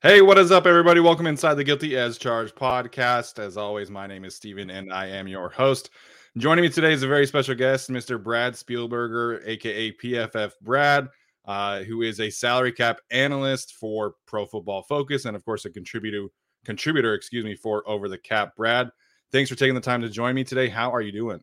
Hey, what is up, everybody? Welcome inside the Guilty as Charged podcast. As always, my name is Steven and I am your host. Joining me today is a very special guest, Mr. Brad Spielberger, aka PFF Brad, uh, who is a salary cap analyst for Pro Football Focus and, of course, a contributor contributor, excuse me, for Over the Cap. Brad, thanks for taking the time to join me today. How are you doing?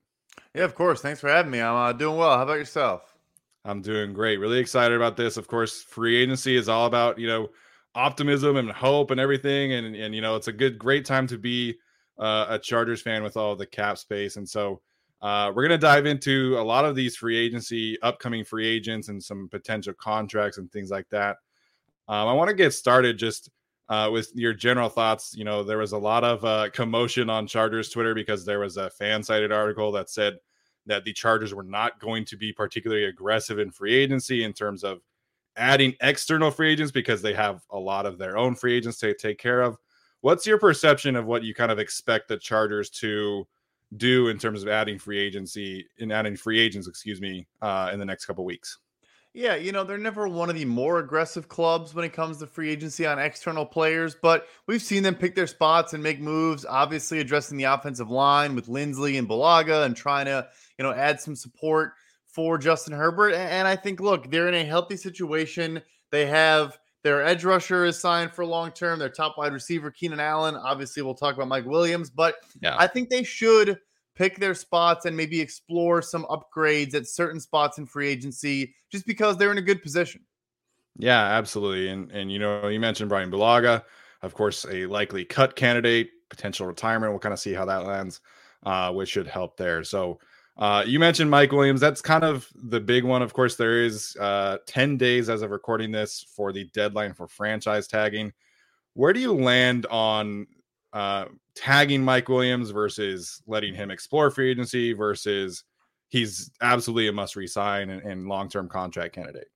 Yeah, of course. Thanks for having me. I'm uh, doing well. How about yourself? I'm doing great. Really excited about this. Of course, free agency is all about you know optimism and hope and everything. And and you know, it's a good, great time to be uh, a Chargers fan with all the cap space. And so uh, we're gonna dive into a lot of these free agency, upcoming free agents, and some potential contracts and things like that. Um, I want to get started just uh, with your general thoughts. You know, there was a lot of uh, commotion on Chargers Twitter because there was a FanSided article that said that the Chargers were not going to be particularly aggressive in free agency in terms of adding external free agents because they have a lot of their own free agents to take care of. What's your perception of what you kind of expect the Chargers to do in terms of adding free agency and adding free agents, excuse me, uh, in the next couple weeks? Yeah, you know, they're never one of the more aggressive clubs when it comes to free agency on external players, but we've seen them pick their spots and make moves, obviously addressing the offensive line with Linsley and Bulaga and trying to, you know, add some support for Justin Herbert. And I think, look, they're in a healthy situation. They have their edge rusher is signed for long term. Their top wide receiver, Keenan Allen. Obviously, we'll talk about Mike Williams, but yeah. I think they should pick their spots and maybe explore some upgrades at certain spots in free agency just because they're in a good position. Yeah, absolutely. And and you know, you mentioned Brian Bulaga, of course, a likely cut candidate, potential retirement. We'll kind of see how that lands, uh, which should help there. So uh, you mentioned Mike Williams. That's kind of the big one. Of course, there is uh, 10 days as of recording this for the deadline for franchise tagging. Where do you land on uh, tagging Mike Williams versus letting him explore free agency versus he's absolutely a must resign and, and long term contract candidate?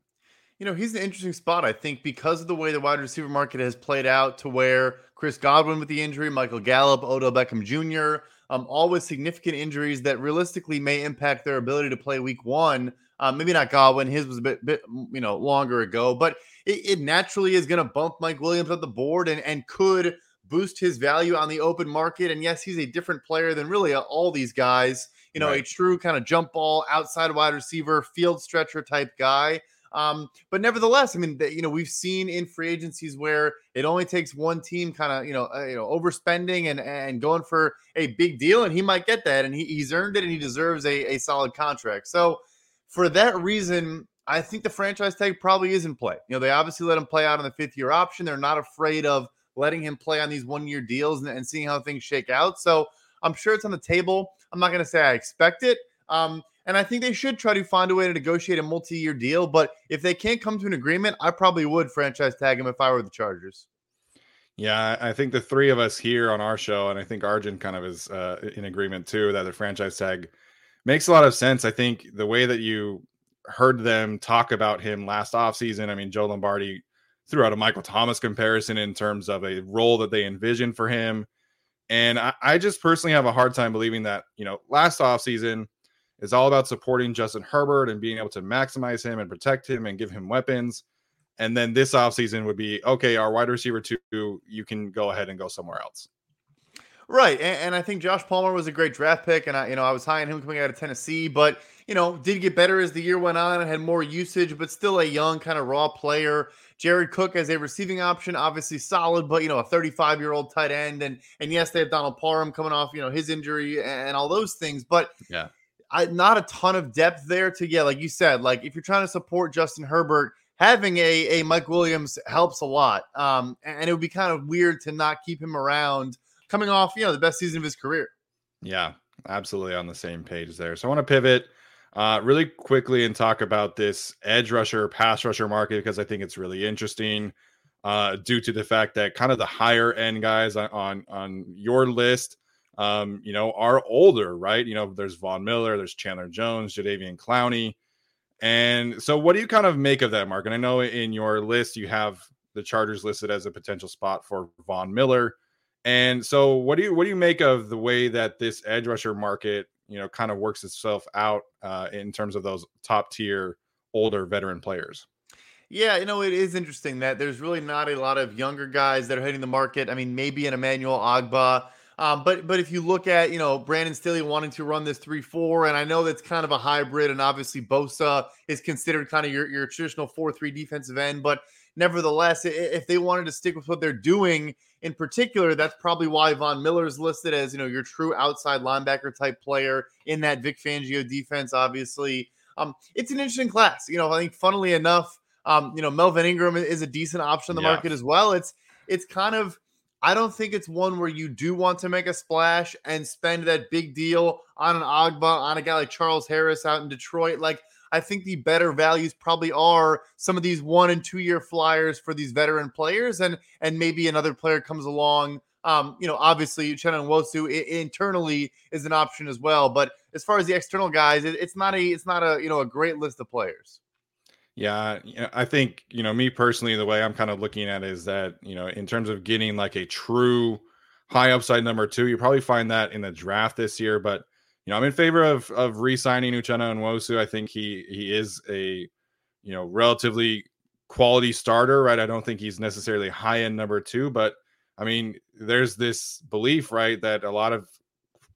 You know, he's an interesting spot, I think, because of the way the wide receiver market has played out to where Chris Godwin with the injury, Michael Gallup, Odell Beckham Jr., um, all with significant injuries that realistically may impact their ability to play week one. Um, maybe not Godwin, his was a bit, bit you know, longer ago, but it, it naturally is going to bump Mike Williams up the board and, and could boost his value on the open market. And yes, he's a different player than really all these guys, you know, right. a true kind of jump ball, outside wide receiver, field stretcher type guy. Um, but nevertheless, I mean, the, you know, we've seen in free agencies where it only takes one team kind of, you know, uh, you know, overspending and and going for a big deal, and he might get that, and he, he's earned it, and he deserves a, a solid contract. So for that reason, I think the franchise tag probably is in play. You know, they obviously let him play out on the fifth year option. They're not afraid of letting him play on these one year deals and, and seeing how things shake out. So I'm sure it's on the table. I'm not going to say I expect it. Um, and I think they should try to find a way to negotiate a multi year deal. But if they can't come to an agreement, I probably would franchise tag him if I were the Chargers. Yeah, I think the three of us here on our show, and I think Arjun kind of is uh, in agreement too, that the franchise tag makes a lot of sense. I think the way that you heard them talk about him last offseason, I mean, Joe Lombardi threw out a Michael Thomas comparison in terms of a role that they envisioned for him. And I, I just personally have a hard time believing that, you know, last offseason is all about supporting Justin Herbert and being able to maximize him and protect him and give him weapons. And then this offseason would be okay, our wide receiver two, you can go ahead and go somewhere else. Right, and, and, I think Josh Palmer was a great draft pick, and I, you know, I was high on him coming out of Tennessee, but you know, did get better as the year went on and had more usage, but still a young kind of raw player. Jared Cook as a receiving option, obviously solid, but you know, a 35 year old tight end, and and yes, they have Donald Parham coming off, you know, his injury and all those things, but yeah, I, not a ton of depth there to get, like you said, like if you're trying to support Justin Herbert, having a, a Mike Williams helps a lot. Um, and it would be kind of weird to not keep him around coming off, you know, the best season of his career. Yeah, absolutely on the same page there. So I want to pivot uh, really quickly and talk about this edge rusher, pass rusher market because I think it's really interesting uh, due to the fact that kind of the higher end guys on on, on your list um, you know, are older, right? You know, there's Von Miller, there's Chandler Jones, Jadeveon Clowney. And so what do you kind of make of that, Mark? And I know in your list you have the Chargers listed as a potential spot for Von Miller. And so what do you what do you make of the way that this edge rusher market, you know, kind of works itself out uh, in terms of those top tier older veteran players? Yeah, you know, it is interesting that there's really not a lot of younger guys that are hitting the market. I mean, maybe an Emmanuel Ogbah, um, but but if you look at you know Brandon Staley wanting to run this three four, and I know that's kind of a hybrid, and obviously Bosa is considered kind of your your traditional four three defensive end, but nevertheless, if they wanted to stick with what they're doing in particular, that's probably why Von Miller is listed as you know your true outside linebacker type player in that Vic Fangio defense. Obviously, um, it's an interesting class. You know, I think funnily enough, um, you know Melvin Ingram is a decent option in the yeah. market as well. It's it's kind of I don't think it's one where you do want to make a splash and spend that big deal on an Ogbah, on a guy like Charles Harris out in Detroit. Like, I think the better values probably are some of these one and two year flyers for these veteran players, and and maybe another player comes along. Um, you know, obviously Uchenna Nwosu internally is an option as well, but as far as the external guys, it, it's not a it's not a you know a great list of players. Yeah, I think, you know, me personally, the way I'm kind of looking at it is that, you know, in terms of getting like a true high upside number two, you probably find that in the draft this year. But, you know, I'm in favor of of re-signing Uchenna Nwosu. I think he he is a, you know, relatively quality starter, right? I don't think he's necessarily high end number two, but I mean, there's this belief, right, that a lot of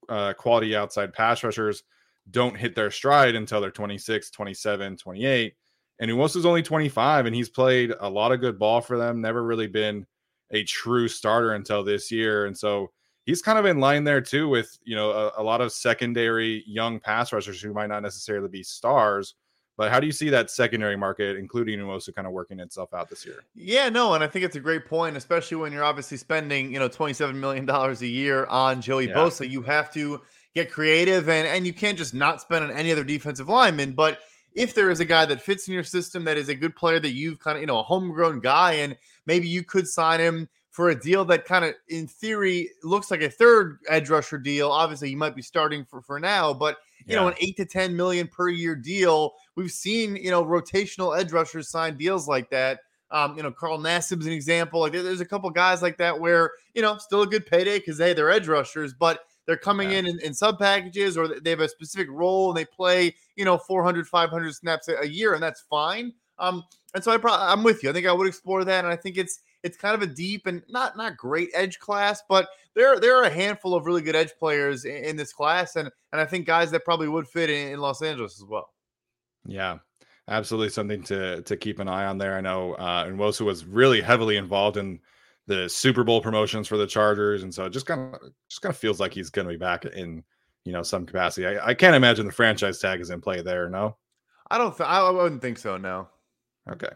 uh, quality outside pass rushers don't hit their stride until they're 26, 27, 28 and Nwosu's only 25, and he's played a lot of good ball for them. Never really been a true starter until this year, and so he's kind of in line there too with you know a, a lot of secondary young pass rushers who might not necessarily be stars. But how do you see that secondary market, including Nwosu, kind of working itself out this year? Yeah, no, and I think it's a great point, especially when you're obviously spending, you know, $27 million a year on Joey yeah. Bosa. You have to get creative and and you can't just not spend on any other defensive lineman. But if there is a guy that fits in your system that is a good player that you've kind of, you know, a homegrown guy, and maybe you could sign him for a deal that kind of, in theory, looks like a third edge rusher deal. Obviously, you might be starting for for now, but you yeah. know, an eight to ten million per year deal. We've seen, you know, rotational edge rushers sign deals like that. Um, you know, Carl Nassib's an example. Like, there's a couple guys like that where you know, still a good payday because hey, they're edge rushers, but they're coming yeah. in, in in sub packages or they have a specific role and they play you know 400 500 snaps a, year and that's fine. Um and so i probably i'm with you. I think i would explore that and i think it's it's kind of a deep and not not great edge class but there there are a handful of really good edge players in, in this class and and i think guys that probably would fit in, in los angeles as well. Yeah absolutely something to to keep an eye on there. I know uh and Nwosu was really heavily involved in the Super Bowl promotions for the Chargers, and so it just kind of just kind of feels like he's going to be back in you know some capacity. I, I, can't imagine the franchise tag is in play there. No, I don't. Th- I wouldn't think so. No. Okay.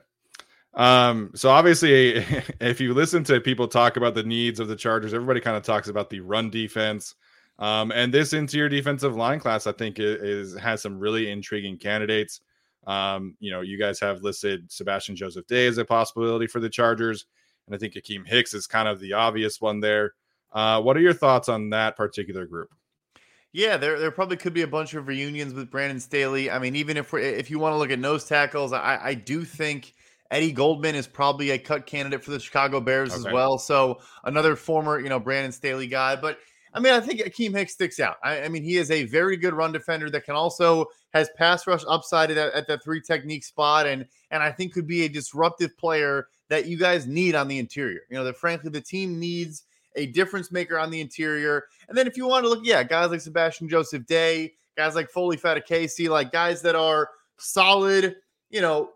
Um, so obviously, if you listen to people talk about the needs of the Chargers, everybody kind of talks about the run defense. Um, and this interior defensive line class, I think, is, is has some really intriguing candidates. Um, you know, you guys have listed Sebastian Joseph Day as a possibility for the Chargers. And I think Akiem Hicks is kind of the obvious one there. Uh, what are your thoughts on that particular group? Yeah, there there probably could be a bunch of reunions with Brandon Staley. I mean, even if if you want to look at nose tackles, I, I do think Eddie Goldman is probably a cut candidate for the Chicago Bears okay. as well. So another former, you know, Brandon Staley guy. But I mean, I think Akiem Hicks sticks out. I, I, mean, he is a very good run defender that can also has pass rush upside at, at that three technique spot, and and I think could be a disruptive player that you guys need on the interior. You know, that frankly the team needs a difference maker on the interior. And then if you want to look, yeah, guys like Sebastian Joseph Day, guys like Foley Fatukasi, like guys that are solid, you know,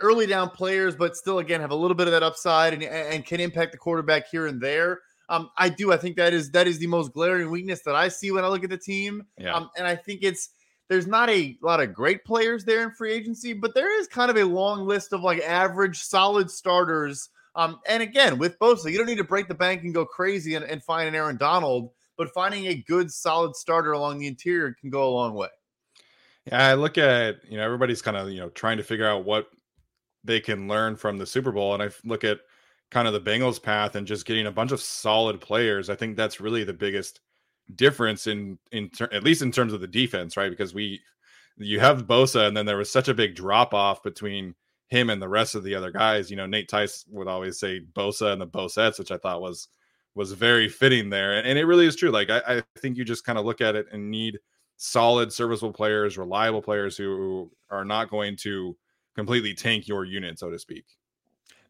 early down players, but still again have a little bit of that upside and, and can impact the quarterback here and there. Um, I do. I think that is that is the most glaring weakness that I see when I look at the team. Yeah. Um, and I think it's there's not a lot of great players there in free agency, but there is kind of a long list of like average, solid starters. Um, and again, with Bosa, you don't need to break the bank and go crazy and, and find an Aaron Donald, but finding a good, solid starter along the interior can go a long way. Yeah, I look at you know everybody's kind of you know trying to figure out what they can learn from the Super Bowl, and I look at kind of the Bengals path and just getting a bunch of solid players. I think that's really the biggest difference in in ter- at least in terms of the defense, right? Because we you have Bosa, and then there was such a big drop off between him and the rest of the other guys. You know, Nate Tice would always say Bosa and the Bosettes, which I thought was was very fitting there, and, and it really is true. Like I, I think you just kind of look at it and need solid, serviceable players, reliable players who are not going to completely tank your unit, so to speak.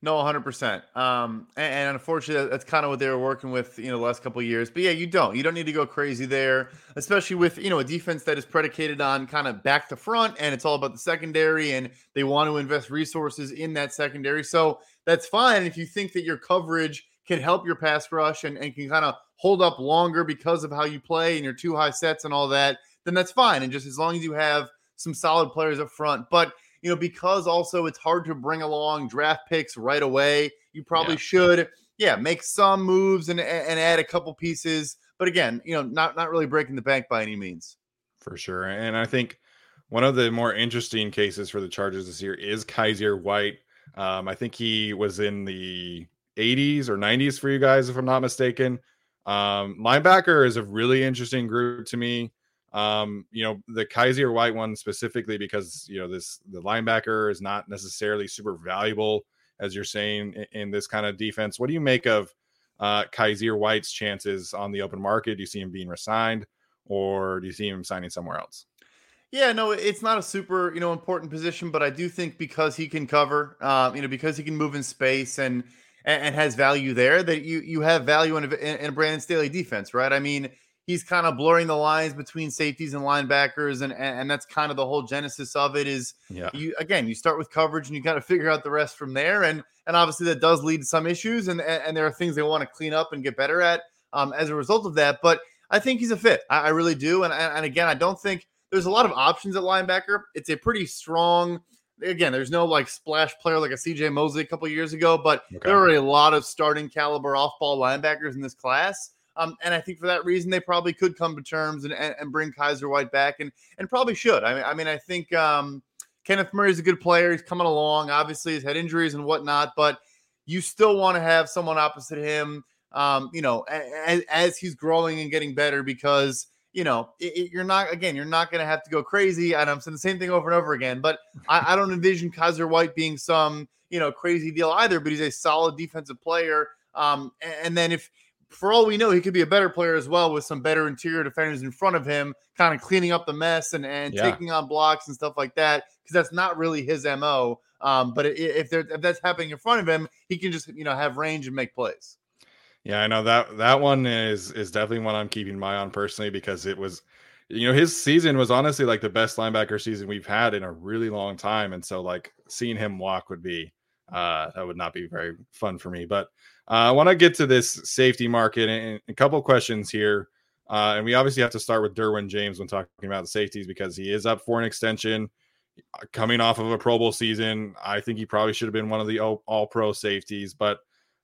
No, 100%. Um, and, and, unfortunately, that's kind of what they were working with, you know, the last couple years. But yeah, you don't. You don't need to go crazy there, especially with, you know, a defense that is predicated on kind of back to front and it's all about the secondary and they want to invest resources in that secondary. So that's fine if you think that your coverage can help your pass rush and, and can kind of hold up longer because of how you play and your two high sets and all that, then that's fine. And just as long as you have some solid players up front. But you know, because also it's hard to bring along draft picks right away. You probably yeah. should, yeah, make some moves and and add a couple pieces. But again, you know, not not really breaking the bank by any means. For sure, and I think one of the more interesting cases for the Chargers this year is Kyzir White. Um, I think he was in the 80s or 90s for you guys, if I'm not mistaken. Um, linebacker is a really interesting group to me. Um, you know, the Kyzir White one specifically because you know this the linebacker is not necessarily super valuable as you're saying in, in this kind of defense. What do you make of uh Kyzir White's chances on the open market? Do you see him being resigned or do you see him signing somewhere else? Yeah, no, it's not a super, you know, important position, but I do think because he can cover, um, you know, because he can move in space and and, and has value there, that you you have value in a, in a Brandon Staley defense, right? I mean, he's kind of blurring the lines between safeties and linebackers and and that's kind of the whole genesis of it is yeah. you again you start with coverage and you kind of figure out the rest from there and and obviously that does lead to some issues and and there are things they want to clean up and get better at um, as a result of that but I think he's a fit I, I really do and and again I don't think there's a lot of options at linebacker it's a pretty strong again, there's no like splash player like a CJ Mosley a couple years ago, but okay. there are a lot of starting caliber off ball linebackers in this class. Um, and I think for that reason, they probably could come to terms and, and, and, bring Kyzir White back and, and probably should. I mean, I mean, I think um, Kenneth Murray is a good player. He's coming along. Obviously, he's had injuries and whatnot, but you still want to have someone opposite him, um, you know, as, as, he's growing and getting better because, you know, it, it, you're not, again, you're not going to have to go crazy. And I'm saying the same thing over and over again, but I, I don't envision Kyzir White being some, you know, crazy deal either, but he's a solid defensive player. Um, and then if, for all we know, he could be a better player as well with some better interior defenders in front of him, kind of cleaning up the mess and, and yeah. taking on blocks and stuff like that. Because that's not really his mo. Um, but if, if that's happening in front of him, he can just you know have range and make plays. Yeah, I know that that one is is definitely one I'm keeping my eye on personally because it was, you know, his season was honestly like the best linebacker season we've had in a really long time, and so like seeing him walk would be uh that would not be very fun for me. But I want to get to this safety market and a couple questions here. Uh, and we obviously have to start with Derwin James when talking about the safeties because he is up for an extension uh, coming off of a Pro Bowl season. I think he probably should have been one of the all, all pro safeties. But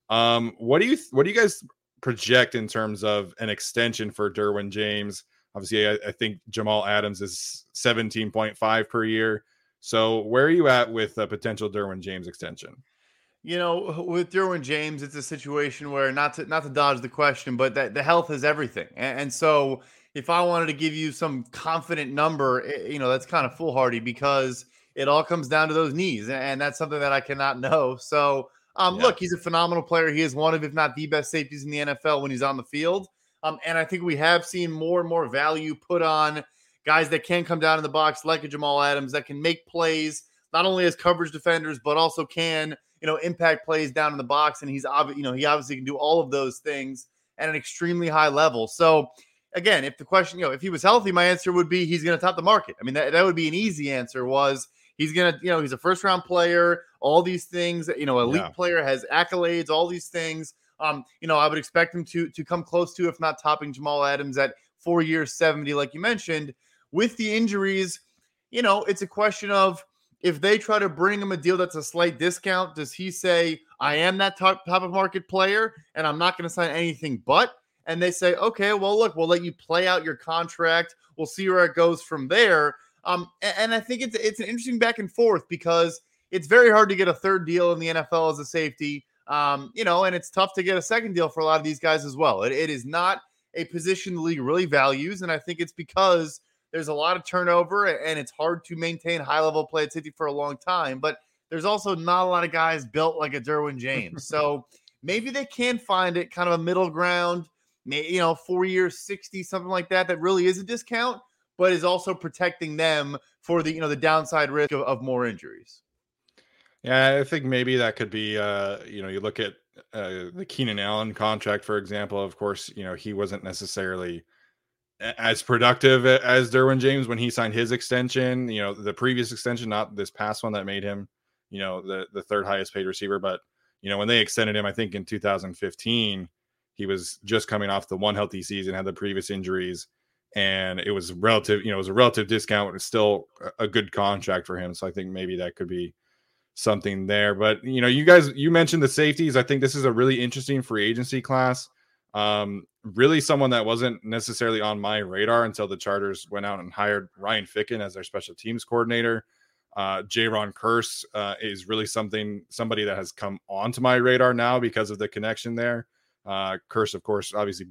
um, what do you what do you guys project in terms of an extension for Derwin James? Obviously, I, I think Jamal Adams is 17.5 per year. So where are you at with a potential Derwin James extension? You know, with Derwin James, it's a situation where not to not to dodge the question, but that the health is everything. And, and, so, if I wanted to give you some confident number, eh, you know, that's kind of foolhardy because it all comes down to those knees, and that's something that I cannot know. So, um, yeah. look, he's a phenomenal player. He is one of, if not the best safeties in the NFL when he's on the field. Um, and I think we have seen more and more value put on guys that can come down in the box, like a Jamal Adams, that can make plays not only as coverage defenders, but also can you know impact plays down in the box. And he's obviously you know he obviously can do all of those things at an extremely high level. So again, if the question, you know, if he was healthy, my answer would be he's going to top the market. I mean, that, that would be an easy answer was he's going to, you know, he's a first round player, all these things, you know, elite yeah. player has accolades, all these things. Um, you know, I would expect him to to come close to, if not topping Jamal Adams at four years, 70, like you mentioned. With the injuries, you know, it's a question of if they try to bring him a deal that's a slight discount, does he say, I am that top, top of market player and I'm not going to sign anything but? And they say, okay, well, look, we'll let you play out your contract. We'll see where it goes from there. Um, and I think it's it's an interesting back and forth because it's very hard to get a third deal in the NFL as a safety. Um, you know, and it's tough to get a second deal for a lot of these guys as well. it, it is not a position the league really values, and I think it's because there's a lot of turnover and it's hard to maintain high level play at City for a long time. But there's also not a lot of guys built like a Derwin James. so maybe they can find it kind of a middle ground, you know, four years, 60, something like that, that really is a discount, but is also protecting them for the, you know, the downside risk of, of more injuries. Yeah, I think maybe that could be, uh, you know, you look at uh, the Keenan Allen contract, for example. Of course, you know, he wasn't necessarily – as productive as Derwin James when he signed his extension. You know, the previous extension, not this past one that made him, you know, the the third highest paid receiver. But you know, when they extended him, I think in 2015, he was just coming off the one healthy season, had the previous injuries, and it was relative. You know, it was a relative discount, but it's still a good contract for him. So I think maybe that could be something there. But you know, you guys, you mentioned the safeties. I think this is a really interesting free agency class. Um, really someone that wasn't necessarily on my radar until the Chargers went out and hired Ryan Ficken as their special teams coordinator. Uh, Jayron Kearse uh, is really something somebody that has come onto my radar now because of the connection there. Uh, Kearse, of course, obviously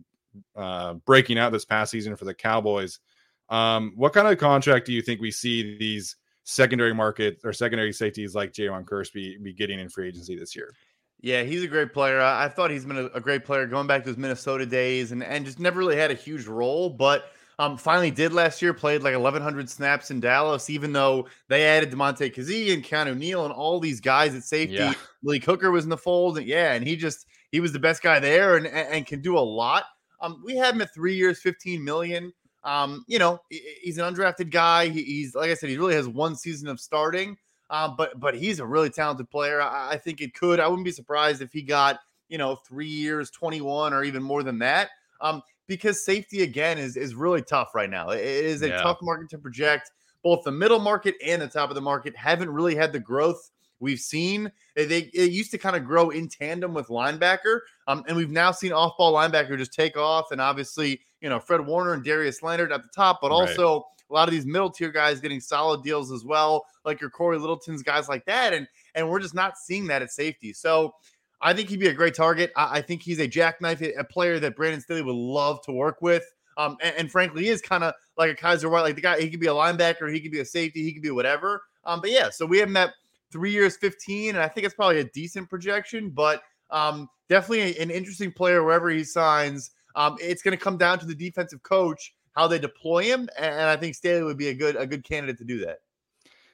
uh, breaking out this past season for the Cowboys. Um, what kind of contract do you think we see these secondary market or secondary safeties like Jayron Kearse be, be getting in free agency this year? Yeah, he's a great player. I, I thought he's been a, a, great player going back to his Minnesota days and, and just never really had a huge role, but um, finally did last year, played like 1,100 snaps in Dallas, even though they added Damontae Kazee and Keanu Neal and all these guys at safety. Yeah. Malik Hooker was in the fold. And yeah, and he just, he was the best guy there and, and, and can do a lot. Um, we had him at three years, 15 million. Um, you know, he's an undrafted guy. He, he's, like I said, he really has one season of starting. Um, but but he's a really talented player. I, I, think it could. I wouldn't be surprised if he got you know three years, twenty one, or even more than that. Um, because safety again is is really tough right now. It is a yeah. tough market to project. Both the middle market and the top of the market haven't really had the growth we've seen. They it used to kind of grow in tandem with linebacker, um, and we've now seen off ball linebacker just take off. And obviously, you know Fred Warner and Darius Leonard at the top, but also. Right a lot of these middle tier guys getting solid deals as well, like your Cory Littleton's guys like that. And and we're just not seeing that at safety. So I think he'd be a great target. I, I think he's a jackknife, a player that Brandon Staley would love to work with. Um, and, and, frankly, he is kind of like a Kyzir White, like the guy. He could be a linebacker, he could be a safety, he could be whatever. Um, but yeah, so we have met three years, fifteen, and I think it's probably a decent projection, but um, definitely an interesting player wherever he signs. Um, it's going to come down to the defensive coach how they deploy him, and I think Staley would be a good a good candidate to do that.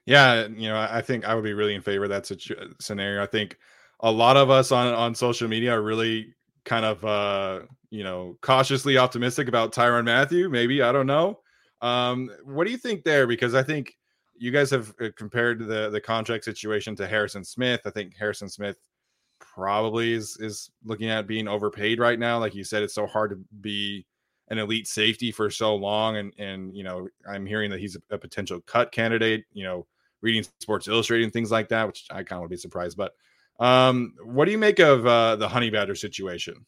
Yeah, you know, I think I would be really in favor of that situ- scenario. I think a lot of us on on social media are really kind of uh, you know cautiously optimistic about Tyrann Mathieu. Maybe I don't know. Um, what do you think there? Because I think you guys have uh, compared the the contract situation to Harrison Smith. I think Harrison Smith probably is is looking at being overpaid right now. Like you said, it's so hard to be an elite safety for so long, and and you know I'm hearing that he's a, a potential cut candidate. You know, reading Sports Illustrated and things like that, which I kind of would be surprised. But um, what do you make of uh, the Honey Badger situation?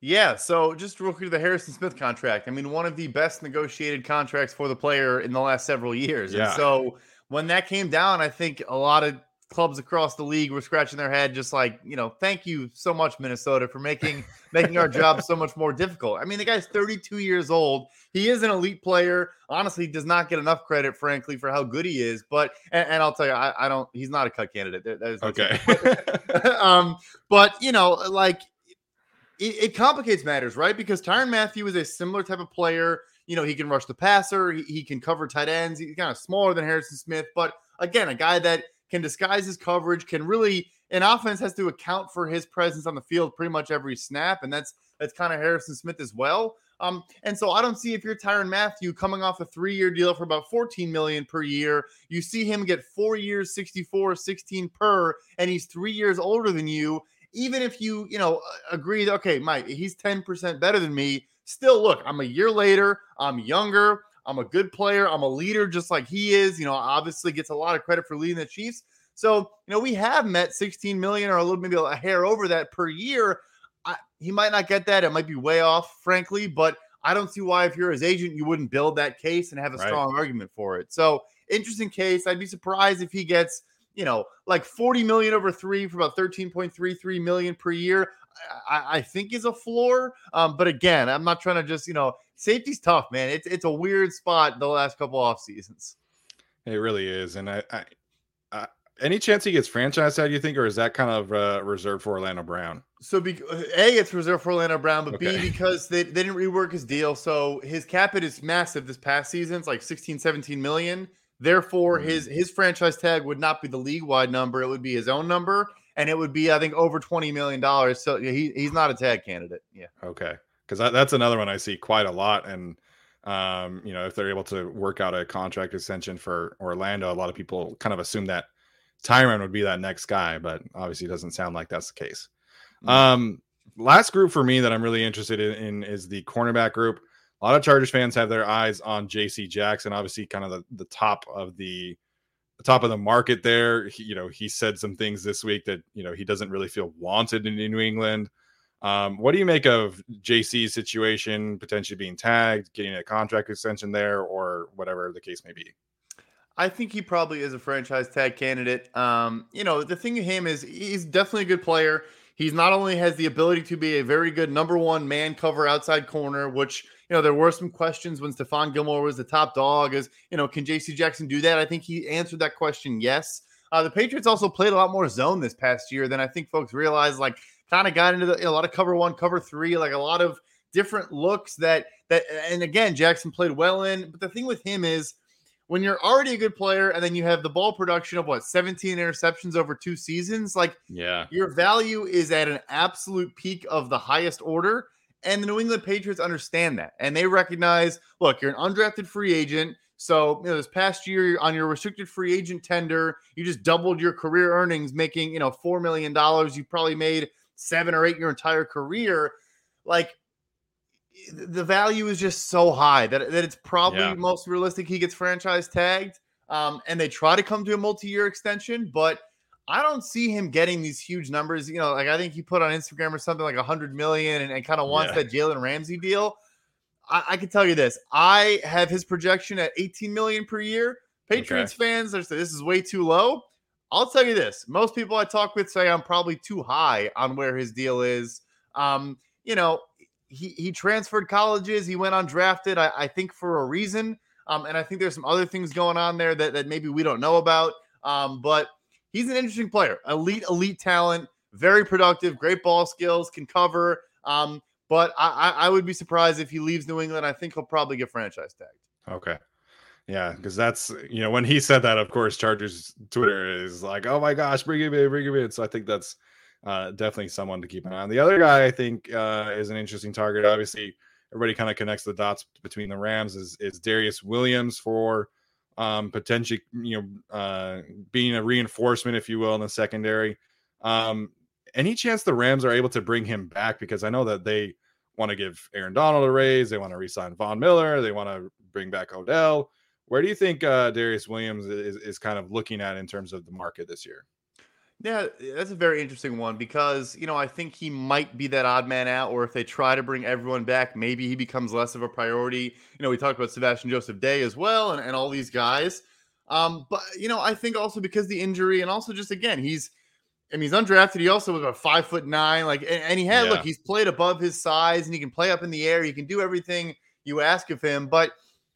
Yeah, so just real quick, the Harrison Smith contract. I mean, one of the best negotiated contracts for the player in the last several years. Yeah. And so when that came down, I think a lot of clubs across the league were scratching their head, just like you know, thank you so much, Minnesota, for making making our job so much more difficult. I mean, the guy's 32 years old. He is an elite player. Honestly, does not get enough credit, frankly, for how good he is. But and, and I'll tell you, I, I, don't. He's not a cut candidate. That is okay. um, but you know, like it, it, complicates matters, right? Because Tyrann Mathieu is a similar type of player. You know, he can rush the passer. He, he can cover tight ends. He's kind of smaller than Harrison Smith, but again, a guy that can disguise his coverage, can really an offense has to account for his presence on the field pretty much every snap, and that's that's kind of Harrison Smith as well. Um, and so I don't see if you're Tyrann Mathieu coming off a three-year deal for about 14 million per year, you see him get four years, 64, 16 per, and he's three years older than you. Even if you, you know, agree okay, Mike, he's 10% better than me. Still, look, I'm a year later, I'm younger. I'm a good player. I'm a leader just like he is. You know, obviously gets a lot of credit for leading the Chiefs. So, you know, we have met 16 million or a little maybe a hair over that per year. I, he might not get that. It might be way off, frankly, but I don't see why, if you're his agent, you wouldn't build that case and have a right. strong argument for it. So, interesting case. I'd be surprised if he gets, you know, like 40 million over three for about 13.33 million per year. I, I think is a floor. Um, but again, I'm not trying to just, you know, safety's tough, man. It's it's a weird spot the last couple off seasons. It really is, and I, I, I any chance he gets franchise tag, you think, or is that kind of uh, reserved for Orlando Brown? So, be, a it's reserved for Orlando Brown, but okay. b because they, they didn't rework his deal, so his cap it is massive this past season. It's like 16, 17 million. Therefore, mm-hmm. his his franchise tag would not be the league wide number; it would be his own number, and it would be, I think, over twenty million dollars. So he he's not a tag candidate. Yeah. Okay because that's another one I see quite a lot. And um, you know, if they're able to work out a contract extension for Orlando, a lot of people kind of assume that Tyrann would be that next guy, but obviously, it doesn't sound like that's the case. Mm-hmm. Um, last group for me that I'm really interested in, in, is the cornerback group. A lot of Chargers fans have their eyes on J.C. Jackson, obviously, kind of the, the top of the top of the market there. He, you know, he said some things this week that you know he doesn't really feel wanted in New England. Um, what do you make of JC's situation, potentially being tagged, getting a contract extension there, or whatever the case may be? I think he probably is a franchise tag candidate. Um, you know, the thing with him is he's definitely a good player. He's not only has the ability to be a very good number one man cover outside corner, which you know there were some questions when Stephon Gilmore was the top dog. Is you know can J.C. Jackson do that? I think he answered that question yes. Uh, the Patriots also played a lot more zone this past year than I think folks realize. Like kind of got into the, you know, a lot of cover one, cover three, like a lot of different looks that that and again Jackson played well in. But the thing with him is when you're already a good player and then you have the ball production of what 17 interceptions over two seasons, like yeah, your value is at an absolute peak of the highest order. And the New England Patriots understand that. And they recognize, look, you're an undrafted free agent. So, you know, this past year on your restricted free agent tender, you just doubled your career earnings, making, you know, $4 million. You probably made seven or eight your entire career, like the value is just so high that, that it's probably yeah. most realistic he gets franchise tagged. Um, and they try to come to a multi-year extension, but I don't see him getting these huge numbers. You know, like I think he put on Instagram or something like a hundred million and, and kind of wants yeah. that Jalen Ramsey deal. I, I, can tell you this: I have his projection at 18 million per year. Patriots okay. fans are saying this is way too low. I'll tell you this: most people I talk with say I'm probably too high on where his deal is. Um, you know, he he transferred colleges, he went undrafted. I, I think for a reason, um, and I think there's some other things going on there that that maybe we don't know about. Um, but he's an interesting player, elite elite talent, very productive, great ball skills, can cover. Um, but I, I would be surprised if he leaves New England. I think he'll probably get franchise tagged. Okay. Yeah, because that's you know when he said that, of course, Chargers Twitter is like, "Oh my gosh, bring him in, bring him in." So I think that's uh, definitely someone to keep an eye on. The other guy I think uh, is an interesting target. Obviously, everybody kind of connects the dots between the Rams. Is is Darious Williams for um, potentially you know uh, being a reinforcement, if you will, in the secondary. Um, any chance the Rams are able to bring him back? Because I know that they want to give Aaron Donald a raise. They want to resign Von Miller. They want to bring back Odell. Where do you think uh, Darious Williams is, is kind of looking at in terms of the market this year? Yeah, that's a very interesting one because, you know, I think he might be that odd man out, or if they try to bring everyone back, maybe he becomes less of a priority. You know, we talked about Sebastian Joseph Day as well and, and all these guys. Um, but you know, I think also because the injury, and also just again, he's I mean, he's undrafted. He also was about five foot nine. Like, and, and he had, yeah. look, he's played above his size and he can play up in the air. He can do everything you ask of him, but,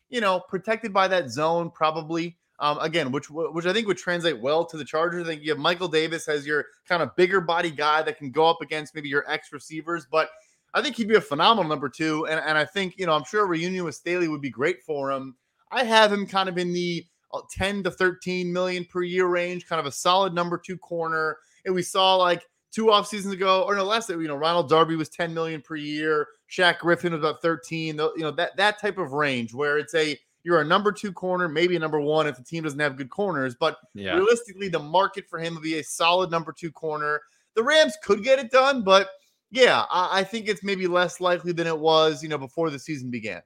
you know, protected by that zone, probably. Um, again, which which I think would translate well to the Chargers. I think you have Michael Davis as your kind of bigger body guy that can go up against maybe your ex receivers, but I think he'd be a phenomenal number two. And, and I think, you know, I'm sure a reunion with Staley would be great for him. I have him kind of in the uh, 10 to 13 million per year range, kind of a solid number two corner and we saw like two off seasons ago, or no less, you know, Ronald Darby was 10 million per year, Shaq Griffin was about 13, you know, that that type of range where it's a you're a number two corner, maybe a number one if the team doesn't have good corners, but yeah. realistically, the market for him would be a solid number two corner. The Rams could get it done, but yeah, I, I think it's maybe less likely than it was, you know, before the season began.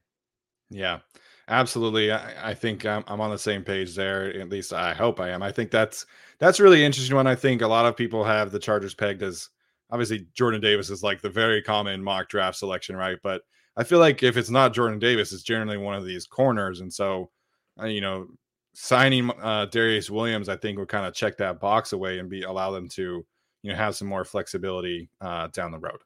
Yeah. Absolutely. I, I think I'm, I'm, on the same page there. At least I hope I am. I think that's that's really interesting one. I think a lot of people have the Chargers pegged as obviously Jordan Davis is like the very common mock draft selection, right? But I feel like if it's not Jordan Davis, it's generally one of these corners. And so, uh, you know, signing uh, Darious Williams, I think would kind of check that box away and be allow them to, you know, have some more flexibility uh, down the road.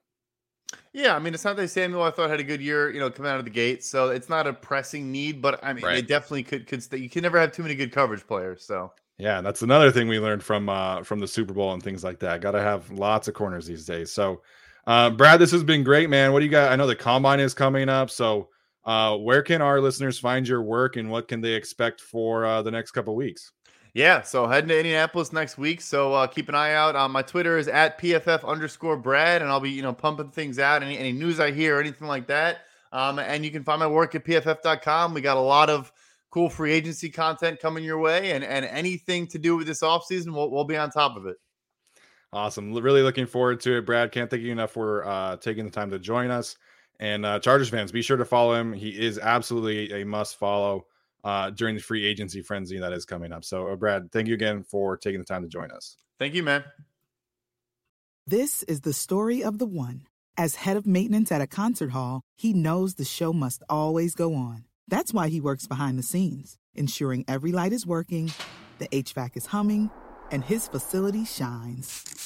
Yeah, I mean, it's not that Samuel, I thought had a good year, you know, coming out of the gate. So it's not a pressing need, but I mean, right. they definitely could could stay. You can never have too many good coverage players. So yeah, that's another thing we learned from uh from the Super Bowl and things like that. Got to have lots of corners these days. So, uh, Brad, this has been great, man. What do you got? I know the combine is coming up, so uh, where can our listeners find your work and what can they expect for uh, the next couple weeks? Yeah, so heading to Indianapolis next week. So uh, keep an eye out. On my Twitter is at pff underscore Brad, and I'll be you know pumping things out. Any any news I hear, or anything like that. Um, and you can find my work at pff.com. We got a lot of cool free agency content coming your way, and and anything to do with this offseason, we'll we'll be on top of it. Awesome. Really looking forward to it, Brad. Can't thank you enough for uh, taking the time to join us. And uh, Chargers fans, be sure to follow him. He is absolutely a must follow uh, during the free agency frenzy that is coming up. So, uh, Brad, thank you again for taking the time to join us. Thank you, man. This is the story of the one. As head of maintenance at a concert hall, he knows the show must always go on. That's why he works behind the scenes, ensuring every light is working, the HVAC is humming, and his facility shines.